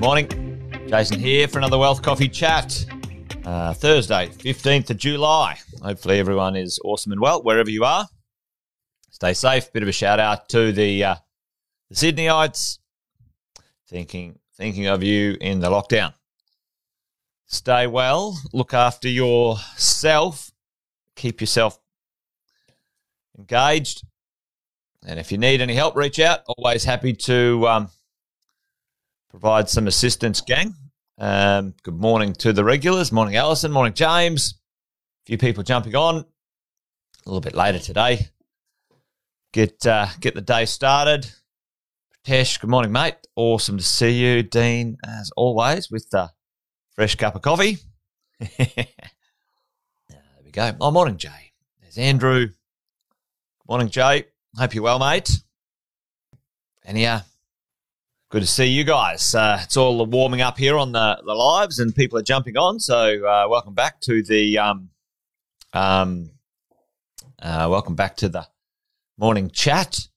Morning, morning. Jason here for another Wealth Coffee chat. Uh, Thursday, 15th of July. Hopefully, everyone is awesome and well wherever you are. Stay safe. Bit of a shout out to the, uh, the Sydneyites. Thinking, thinking of you in the lockdown. Stay well. Look after yourself. Keep yourself engaged. And if you need any help, reach out. Always happy to um, provide some assistance, gang. Um, good morning to the regulars. Morning, Alison. Morning, James. A few people jumping on a little bit later today. Get uh, get the day started. Tesh, good morning, mate. Awesome to see you, Dean, as always, with the fresh cup of coffee. there we go. Oh, morning, Jay. There's Andrew. Morning, Jay. Hope you're well, mate. And yeah, good to see you guys. Uh, it's all warming up here on the, the lives, and people are jumping on. So uh, welcome back to the um, um, uh, welcome back to the morning chat.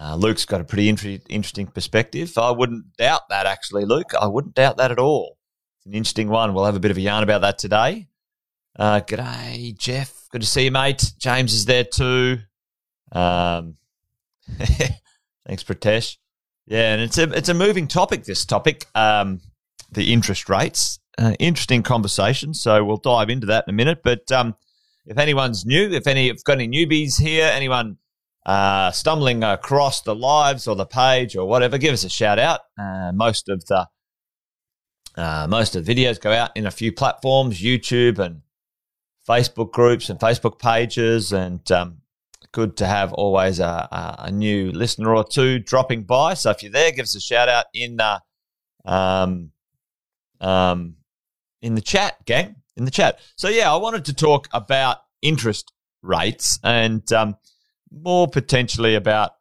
Uh, Luke's got a pretty inter- interesting perspective. I wouldn't doubt that, actually, Luke. I wouldn't doubt that at all. It's an interesting one. We'll have a bit of a yarn about that today. Uh, g'day, Jeff. Good to see you, mate. James is there too. Um, thanks, Pratesh. Yeah, and it's a it's a moving topic. This topic, um, the interest rates. Uh, interesting conversation. So we'll dive into that in a minute. But um, if anyone's new, if any, if got any newbies here, anyone uh, stumbling across the lives or the page or whatever, give us a shout out. Uh, most of the uh, most of the videos go out in a few platforms, YouTube and Facebook groups and Facebook pages, and um, good to have always a, a, new listener or two dropping by. So if you're there, give us a shout out in uh, um, um, in the chat, gang, in the chat. So yeah, I wanted to talk about interest rates and um, more potentially about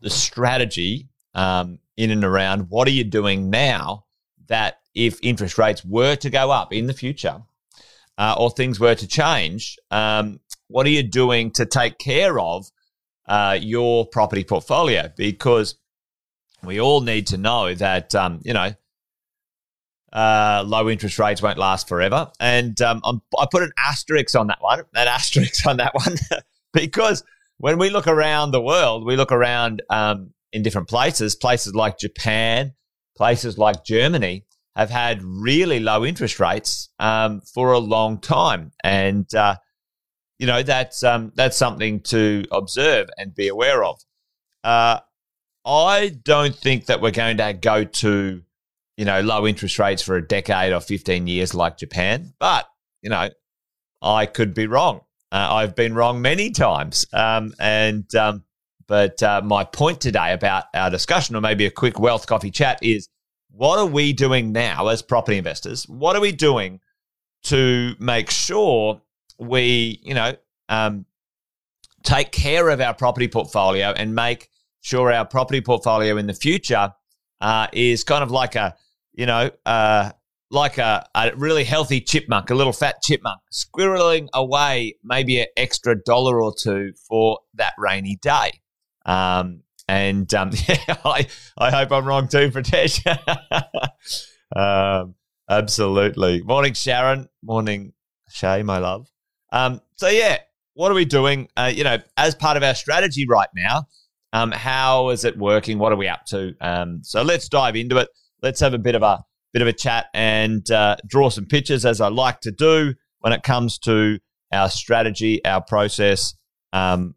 the strategy um, in and around what are you doing now that if interest rates were to go up in the future uh, or things were to change, um, what are you doing to take care of uh, your property portfolio? Because we all need to know that, um, you know, uh, low interest rates won't last forever. And um, i put an asterisk on that one, an asterisk on that one, because when we look around the world, we look around um, in different places, places like Japan, places like Germany have had really low interest rates um, for a long time. And, uh, you know, that's, um, that's something to observe and be aware of. Uh, I don't think that we're going to go to, you know, low interest rates for a decade or 15 years like Japan, but, you know, I could be wrong. Uh, I've been wrong many times. Um, and, um, but uh, my point today about our discussion, or maybe a quick wealth coffee chat, is what are we doing now as property investors? What are we doing to make sure we, you know, um, take care of our property portfolio and make sure our property portfolio in the future uh, is kind of like a, you know, uh, like a, a, really healthy chipmunk, a little fat chipmunk, squirreling away maybe an extra dollar or two for that rainy day. Um, and um, yeah, I, I hope I'm wrong too, Pratesh. um, absolutely. Morning, Sharon. Morning, Shay, my love. Um, so, yeah, what are we doing? Uh, you know, as part of our strategy right now, um, how is it working? What are we up to? Um, so let's dive into it. Let's have a bit of a bit of a chat and uh, draw some pictures, as I like to do when it comes to our strategy, our process. Um,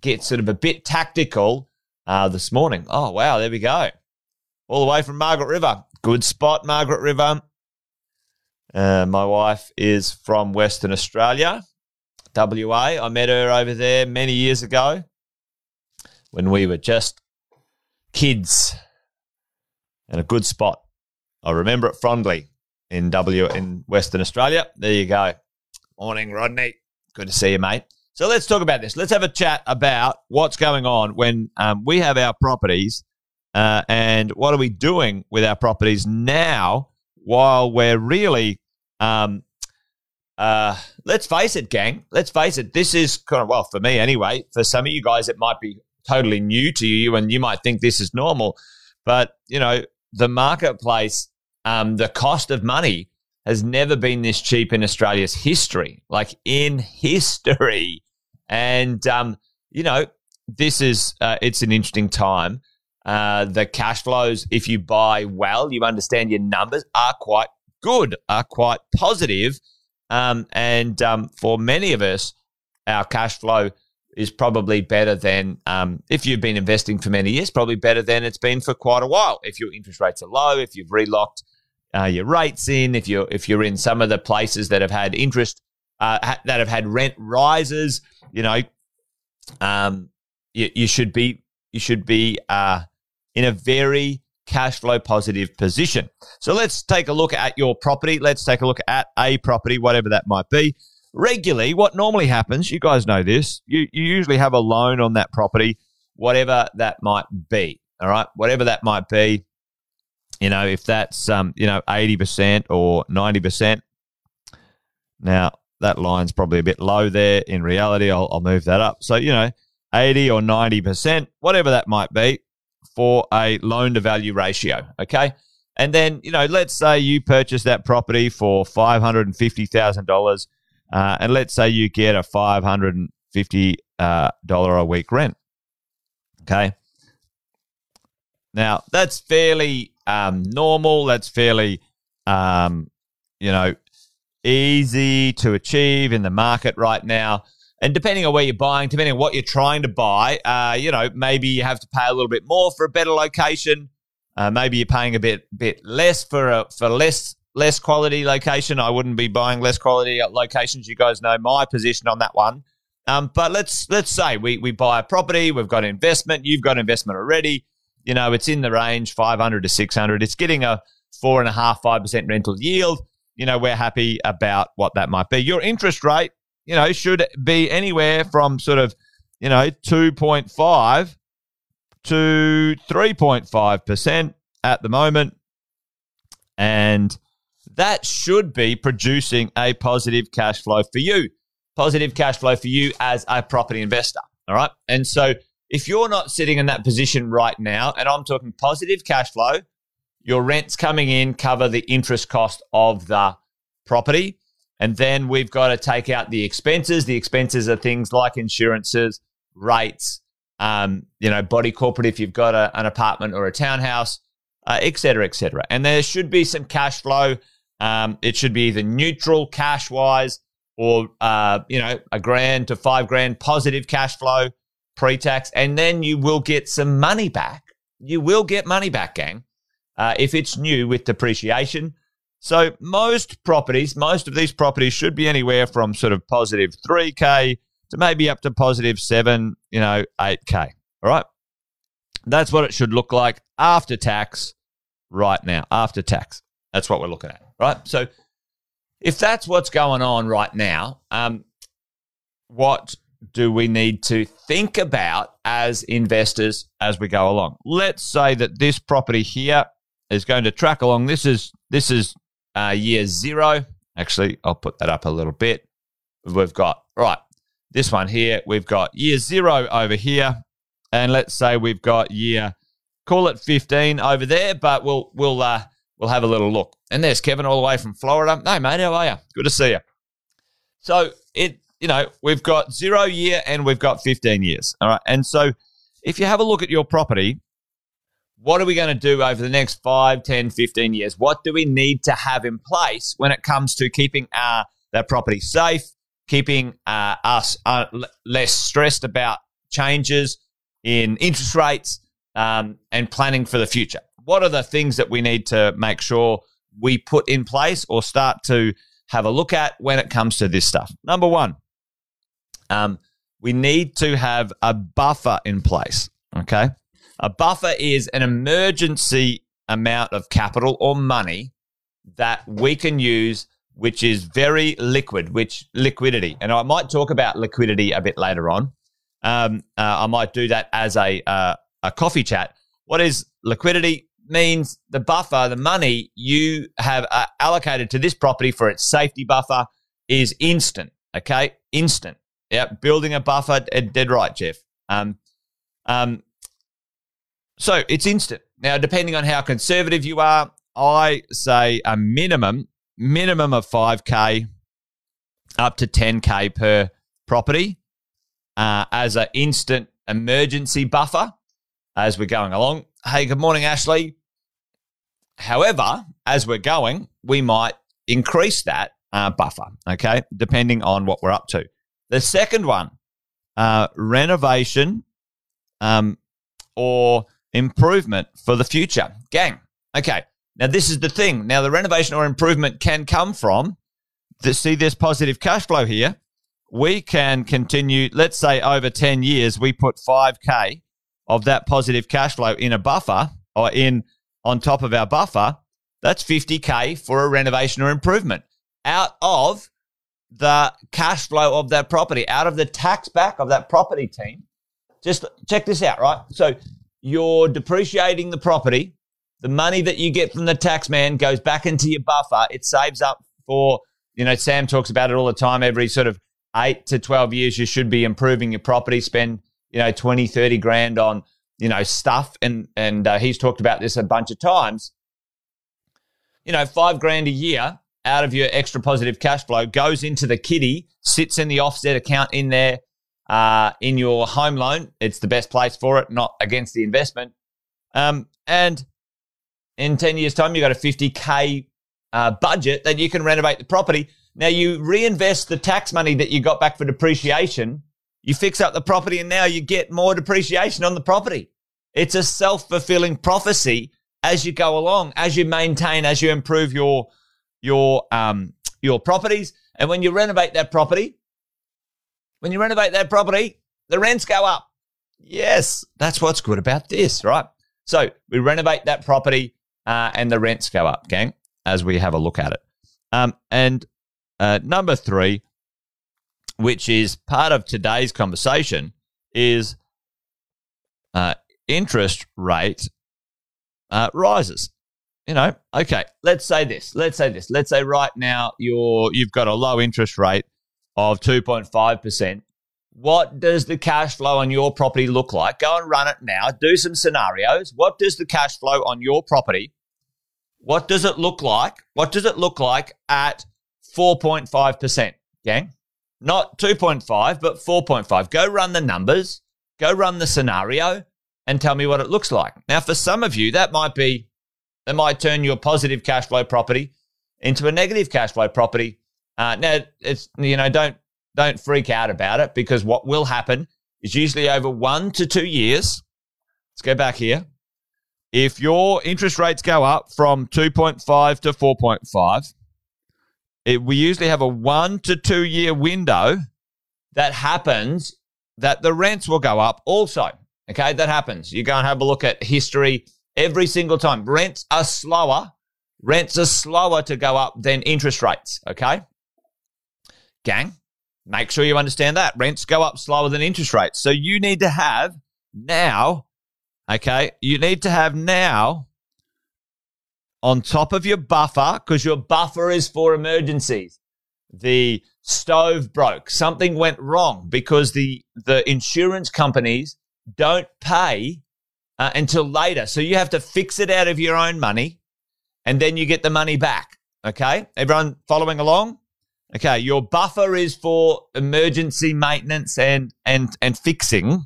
get sort of a bit tactical uh, this morning. Oh, wow, there we go. All the way from Margaret River. Good spot, Margaret River. Uh, my wife is from Western Australia, WA. I met her over there many years ago when we were just kids and a good spot. I remember it fondly in W in Western Australia. There you go. Morning, Rodney. Good to see you, mate. So let's talk about this. Let's have a chat about what's going on when um, we have our properties uh, and what are we doing with our properties now while we're really, um, uh, let's face it, gang, let's face it, this is kind of, well, for me anyway, for some of you guys, it might be totally new to you and you might think this is normal. But, you know, the marketplace, um, the cost of money has never been this cheap in Australia's history, like in history. And, um, you know, this is, uh, it's an interesting time. Uh, the cash flows, if you buy well, you understand your numbers are quite good, are quite positive. Um, and um, for many of us, our cash flow is probably better than um, if you've been investing for many years, probably better than it's been for quite a while. If your interest rates are low, if you've relocked uh, your rates in, if you're if you're in some of the places that have had interest uh, ha- that have had rent rises, you know, um, you, you should be you should be uh, in a very cash flow positive position. So let's take a look at your property. Let's take a look at a property, whatever that might be. Regularly, what normally happens, you guys know this, you, you usually have a loan on that property, whatever that might be. All right, whatever that might be. You know, if that's um, you know, 80% or 90%. Now, that line's probably a bit low there. In reality, I'll, I'll move that up. So, you know, 80 or 90%, whatever that might be, for a loan to value ratio. Okay. And then, you know, let's say you purchase that property for $550,000, uh, and let's say you get a $550 uh, a week rent. Okay. Now, that's fairly um, normal. That's fairly, um, you know, easy to achieve in the market right now. And depending on where you're buying, depending on what you're trying to buy, uh, you know, maybe you have to pay a little bit more for a better location. Uh, maybe you're paying a bit bit less for a for less less quality location. I wouldn't be buying less quality locations. You guys know my position on that one. Um, but let's let's say we we buy a property, we've got investment, you've got investment already. You know, it's in the range 500 to 600. It's getting a four and a half, five percent rental yield. You know, we're happy about what that might be. Your interest rate you know, should be anywhere from sort of, you know, 2.5 to 3.5% at the moment. And that should be producing a positive cash flow for you, positive cash flow for you as a property investor. All right. And so if you're not sitting in that position right now, and I'm talking positive cash flow, your rents coming in cover the interest cost of the property. And then we've got to take out the expenses. The expenses are things like insurances, rates, um, you know, body corporate if you've got a, an apartment or a townhouse, uh, et cetera, et cetera. And there should be some cash flow. Um, it should be either neutral cash wise or, uh, you know, a grand to five grand positive cash flow pre tax. And then you will get some money back. You will get money back, gang, uh, if it's new with depreciation. So most properties, most of these properties should be anywhere from sort of positive 3K to maybe up to positive 7, you know, 8K. All right. That's what it should look like after tax right now. After tax. That's what we're looking at. Right. So if that's what's going on right now, um, what do we need to think about as investors as we go along? Let's say that this property here is going to track along. This is this is uh, year zero. Actually, I'll put that up a little bit. We've got, right, this one here, we've got year zero over here. And let's say we've got year, call it 15 over there, but we'll, we'll, uh, we'll have a little look. And there's Kevin all the way from Florida. Hey, mate, how are you? Good to see you. So it, you know, we've got zero year and we've got 15 years. All right. And so if you have a look at your property, what are we going to do over the next 5, 10, 15 years? What do we need to have in place when it comes to keeping our that property safe, keeping uh, us uh, less stressed about changes in interest rates, um, and planning for the future? What are the things that we need to make sure we put in place or start to have a look at when it comes to this stuff? Number one, um, we need to have a buffer in place. Okay. A buffer is an emergency amount of capital or money that we can use which is very liquid, which liquidity. And I might talk about liquidity a bit later on. Um, uh, I might do that as a uh, a coffee chat. What is liquidity? Means the buffer, the money you have uh, allocated to this property for its safety buffer is instant. Okay, instant. Yeah, building a buffer. Dead right, Jeff. Um, um, So it's instant. Now, depending on how conservative you are, I say a minimum, minimum of 5K up to 10K per property uh, as an instant emergency buffer as we're going along. Hey, good morning, Ashley. However, as we're going, we might increase that uh, buffer, okay, depending on what we're up to. The second one, uh, renovation um, or improvement for the future. Gang, okay, now this is the thing. Now, the renovation or improvement can come from, the, see this positive cash flow here. We can continue, let's say over 10 years, we put 5K of that positive cash flow in a buffer or in on top of our buffer. That's 50K for a renovation or improvement out of the cash flow of that property, out of the tax back of that property team. Just check this out, right? So you're depreciating the property. The money that you get from the tax man goes back into your buffer. It saves up for, you know, Sam talks about it all the time. Every sort of eight to 12 years, you should be improving your property, spend, you know, 20, 30 grand on, you know, stuff. And, and uh, he's talked about this a bunch of times. You know, five grand a year out of your extra positive cash flow goes into the kitty, sits in the offset account in there, uh, in your home loan. It's the best place for it, not against the investment. Um, and in 10 years' time, you've got a 50K uh, budget that you can renovate the property. Now you reinvest the tax money that you got back for depreciation. You fix up the property and now you get more depreciation on the property. It's a self fulfilling prophecy as you go along, as you maintain, as you improve your your um, your properties. And when you renovate that property, when you renovate that property, the rents go up. Yes, that's what's good about this, right? So we renovate that property uh, and the rents go up, gang, as we have a look at it. Um, and uh, number three, which is part of today's conversation, is uh, interest rate uh, rises you know, okay, let's say this. Let's say this. Let's say right now you're you've got a low interest rate of 2.5%. What does the cash flow on your property look like? Go and run it now. Do some scenarios. What does the cash flow on your property? What does it look like? What does it look like at 4.5%, gang? Not 2.5, but 4.5. Go run the numbers, go run the scenario, and tell me what it looks like. Now, for some of you, that might be that might turn your positive cash flow property into a negative cash flow property. Uh, now, it's you know don't don't freak out about it because what will happen is usually over one to two years. Let's go back here. If your interest rates go up from 2.5 to 4.5, it, we usually have a one to two year window that happens that the rents will go up also. Okay, that happens. You go and have a look at history every single time. Rents are slower. Rents are slower to go up than interest rates. Okay. Gang, make sure you understand that. Rents go up slower than interest rates. So you need to have now, okay, you need to have now on top of your buffer, because your buffer is for emergencies. The stove broke. Something went wrong because the, the insurance companies don't pay uh, until later. So you have to fix it out of your own money and then you get the money back. Okay. Everyone following along? Okay. Your buffer is for emergency maintenance and, and, and fixing.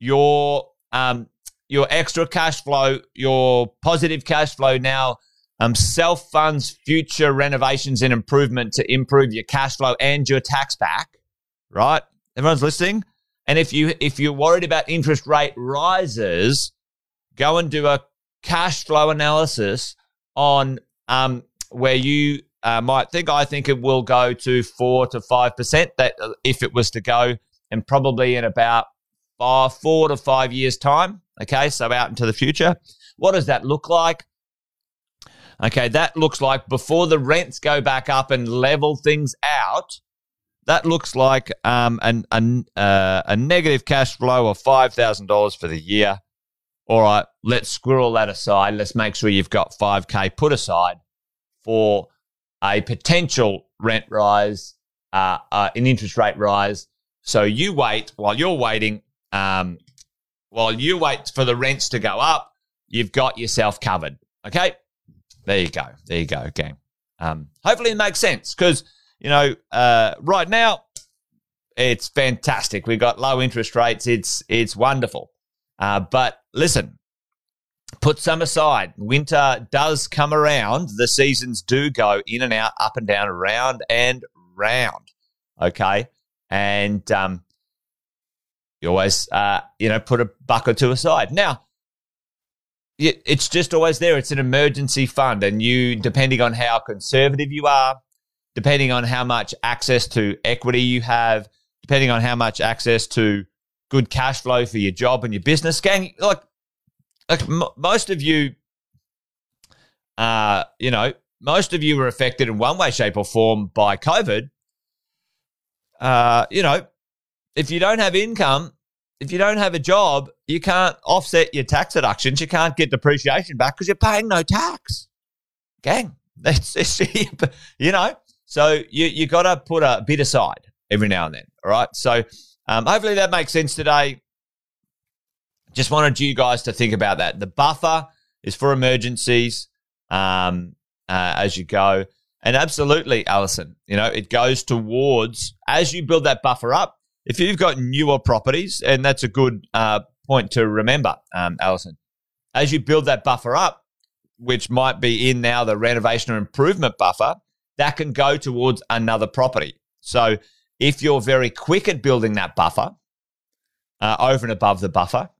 Your, um, your extra cash flow, your positive cash flow now um, self funds future renovations and improvement to improve your cash flow and your tax back. Right? Everyone's listening? And if you if you're worried about interest rate rises, go and do a cash flow analysis on um, where you uh, might think. I think it will go to four to five percent. That uh, if it was to go, and probably in about five, four to five years time. Okay, so out into the future. What does that look like? Okay, that looks like before the rents go back up and level things out that looks like um, an, an, uh, a negative cash flow of $5,000 for the year. All right, let's squirrel that aside. Let's make sure you've got 5K put aside for a potential rent rise, uh, uh, an interest rate rise. So you wait while you're waiting. Um, while you wait for the rents to go up, you've got yourself covered. Okay, there you go. There you go, gang. Um, hopefully it makes sense because you know uh, right now it's fantastic. We've got low interest rates. It's it's wonderful. Uh, but listen, put some aside. Winter does come around. The seasons do go in and out, up and down, round and round. Okay, and um, you always uh, you know put a buck or two aside. Now it's just always there. It's an emergency fund, and you, depending on how conservative you are, depending on how much access to equity you have, depending on how much access to good cash flow for your job and your business, gang, like, like m- most of you, uh, you know, most of you were affected in one way, shape, or form by COVID. Uh, you know, if you don't have income, if you don't have a job, you can't offset your tax deductions. You can't get depreciation back because you're paying no tax. Gang, that's you know. So you you got to put a bit aside every now and then. All right. So um, hopefully that makes sense today. Just wanted you guys to think about that. The buffer is for emergencies um, uh, as you go. And absolutely, Allison, you know, it goes towards as you build that buffer up, if you've got newer properties, and that's a good uh, point to remember, um, Allison, as you build that buffer up, which might be in now the renovation or improvement buffer, that can go towards another property. So if you're very quick at building that buffer uh, over and above the buffer,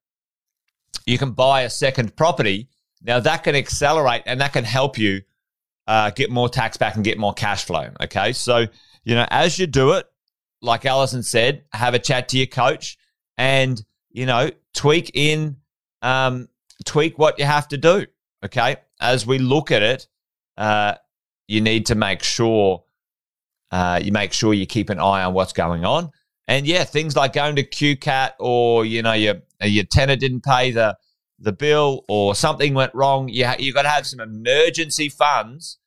you can buy a second property. Now that can accelerate and that can help you uh, get more tax back and get more cash flow. Okay. So, you know, as you do it, like Allison said, have a chat to your coach and, you know, tweak in, um, tweak what you have to do. Okay. As we look at it, uh, you need to make sure, uh, you make sure you keep an eye on what's going on. And yeah, things like going to QCAT or, you know, your, your tenant didn't pay the, the bill or something went wrong. You, ha- you got to have some emergency funds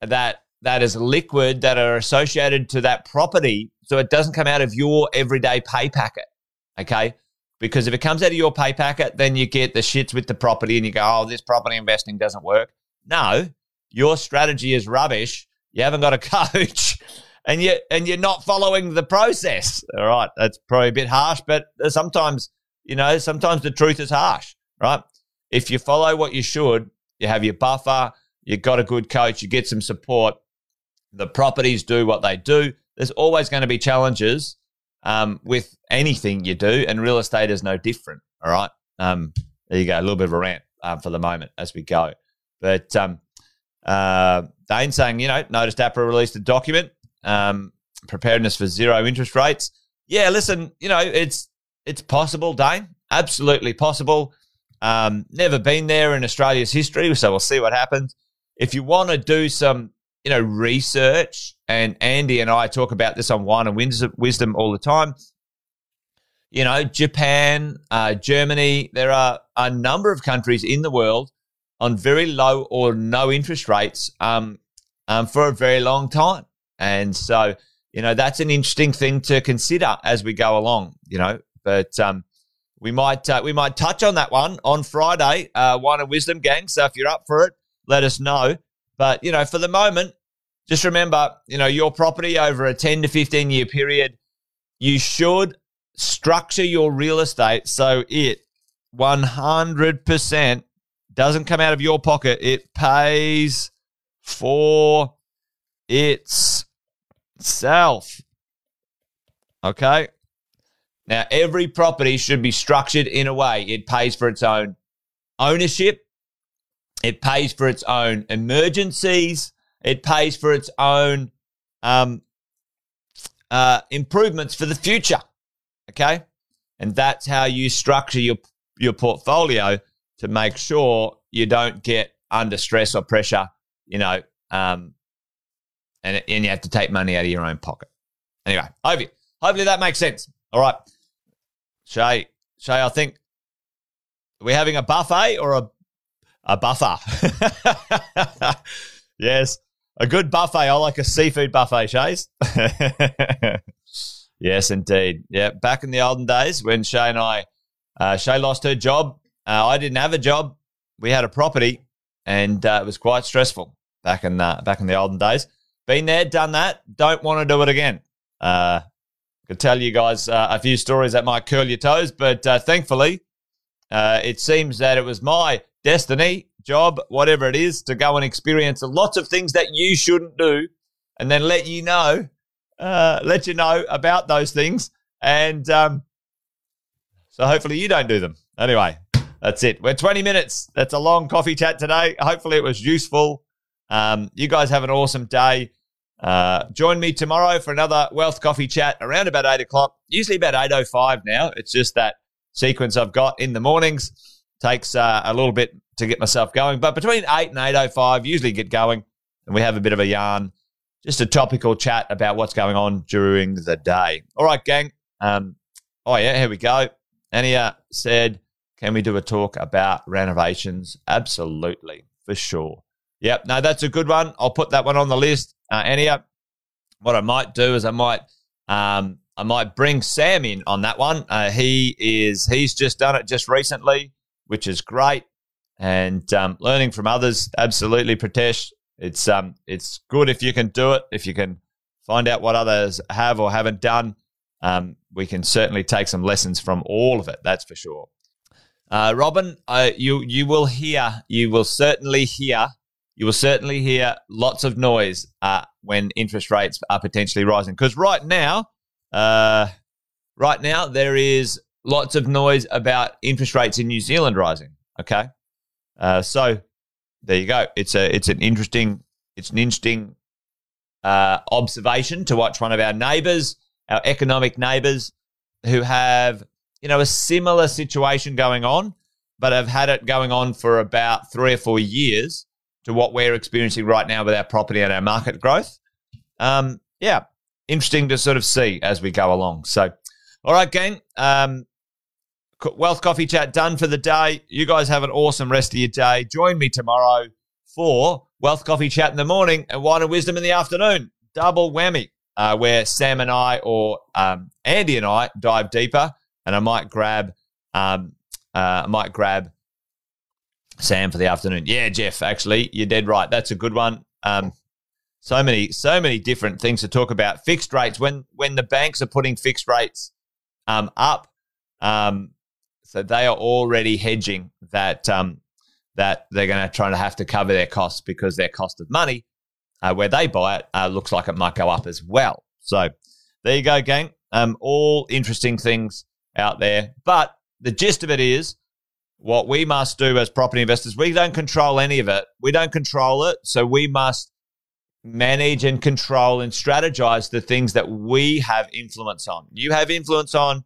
that that is liquid that are associated to that property so it doesn't come out of your everyday pay packet. Okay. Because if it comes out of your pay packet, then you get the shits with the property and you go, oh, this property investing doesn't work. No, your strategy is rubbish. You haven't got a coach and you and you're not following the process. All right. That's probably a bit harsh, but sometimes, you know, sometimes the truth is harsh, right? If you follow what you should, you have your buffer, you got a good coach, you get some support, the properties do what they do. There's always going to be challenges um, with anything you do, and real estate is no different. All right. Um, there you go. A little bit of a rant uh, for the moment as we go. But um, uh, Dane saying, you know, noticed APRA released a document, um, preparedness for zero interest rates. Yeah, listen, you know, it's it's possible, Dane. Absolutely possible. Um, never been there in Australia's history, so we'll see what happens. If you want to do some you know, research, and Andy and I talk about this on Wine and Wisdom all the time. You know, Japan, uh, Germany, there are a number of countries in the world on very low or no interest rates um, um, for a very long time. And so, you know, that's an interesting thing to consider as we go along, you know, but um, we might uh, we might touch on that one on Friday, uh, Wine and Wisdom gang. So if you're up for it, let us know. But, you know, for the moment, just remember, you know, your property over a 10 to 15 year period, you should structure your real estate so it 100% doesn't come out of your pocket. It pays for itself. Okay? Now, every property should be structured in a way it pays for its own ownership it pays for its own emergencies. It pays for its own um, uh, improvements for the future. Okay, and that's how you structure your your portfolio to make sure you don't get under stress or pressure. You know, um, and and you have to take money out of your own pocket. Anyway, hopefully, hopefully that makes sense. All right, Shay, Shay, I think we're having a buffet or a a buffer. yes, a good buffet. I like a seafood buffet, Chase. yes, indeed. Yeah, back in the olden days when Shay and I Uh, Shay lost her job. Uh, I didn't have a job. We had a property, and uh, it was quite stressful back in the, back in the olden days. Been there, done that. Don't want to do it again. Uh, could tell you guys uh, a few stories that might curl your toes, but uh, thankfully, uh, it seems that it was my destiny, job, whatever it is, to go and experience lots of things that you shouldn't do, and then let you know, uh, let you know about those things, and um, so hopefully you don't do them. Anyway, that's it. We're 20 minutes. That's a long coffee chat today. Hopefully it was useful. Um, you guys have an awesome day. Uh, join me tomorrow for another Wealth Coffee chat around about 8 o'clock, usually about 8.05 now. It's just that sequence I've got in the mornings. Takes uh, a little bit to get myself going, but between 8 and 8.05, usually get going and we have a bit of a yarn, just a topical chat about what's going on during the day. All right, gang. Um, oh, yeah, here we go. Ania said, can we do a talk about renovations? Absolutely, for sure. Yep, no, that's a good one. I'll put that one on the list. Uh, Ania, what I might do is I might um, I might bring Sam in on that one. Uh, he is he's just done it just recently, which is great, and um, learning from others. Absolutely, Pratesh. It's um it's good if you can do it. If you can find out what others have or haven't done, um, we can certainly take some lessons from all of it. That's for sure. Uh, Robin, uh, you you will hear, you will certainly hear you will certainly hear lots of noise uh, when interest rates are potentially rising. Because right now, uh, right now there is lots of noise about interest rates in New Zealand rising. Okay, uh, so there you go. It's a it's an interesting it's an interesting uh, observation to watch one of our neighbours, our economic neighbours, who have you know a similar situation going on, but have had it going on for about three or four years to what we're experiencing right now with our property and our market growth. Um, yeah, interesting to sort of see as we go along. So, all right, gang. Um, Wealth Coffee Chat done for the day. You guys have an awesome rest of your day. Join me tomorrow for Wealth Coffee Chat in the morning and Wine and Wisdom in the afternoon. Double whammy, uh, where Sam and I, or um, Andy and I, dive deeper, and I might grab, um, uh, I might grab Sam for the afternoon. Yeah, Jeff, actually, you're dead right. That's a good one. Um, so many, so many different things to talk about. Fixed rates when when the banks are putting fixed rates um, up, um, so they are already hedging that um, that they're going to try to have to cover their costs because their cost of money, uh, where they buy it, uh, looks like it might go up as well. So there you go, gang. Um, all interesting things out there, but the gist of it is what we must do as property investors, we don't control any of it. We don't control it. So we must manage and control and strategize the things that we have influence on. You have influence on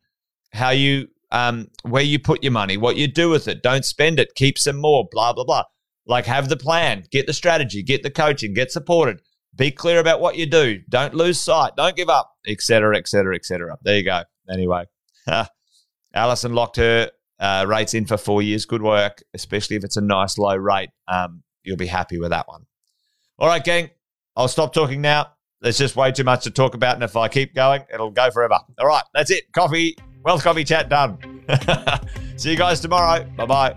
how you, um, where you put your money, what you do with it. Don't spend it. Keep some more, blah, blah, blah. Like have the plan, get the strategy, get the coaching, get supported. Be clear about what you do. Don't lose sight. Don't give up, etc., etc., etc. There you go. Anyway, Allison locked her uh, rates in for four years. Good work, especially if it's a nice low rate. Um, you'll be happy with that one. All right, gang. I'll stop talking now. There's just way too much to talk about, and if I keep going, it'll go forever. All right, that's it. Coffee, wealth coffee chat done. See you guys tomorrow. Bye bye.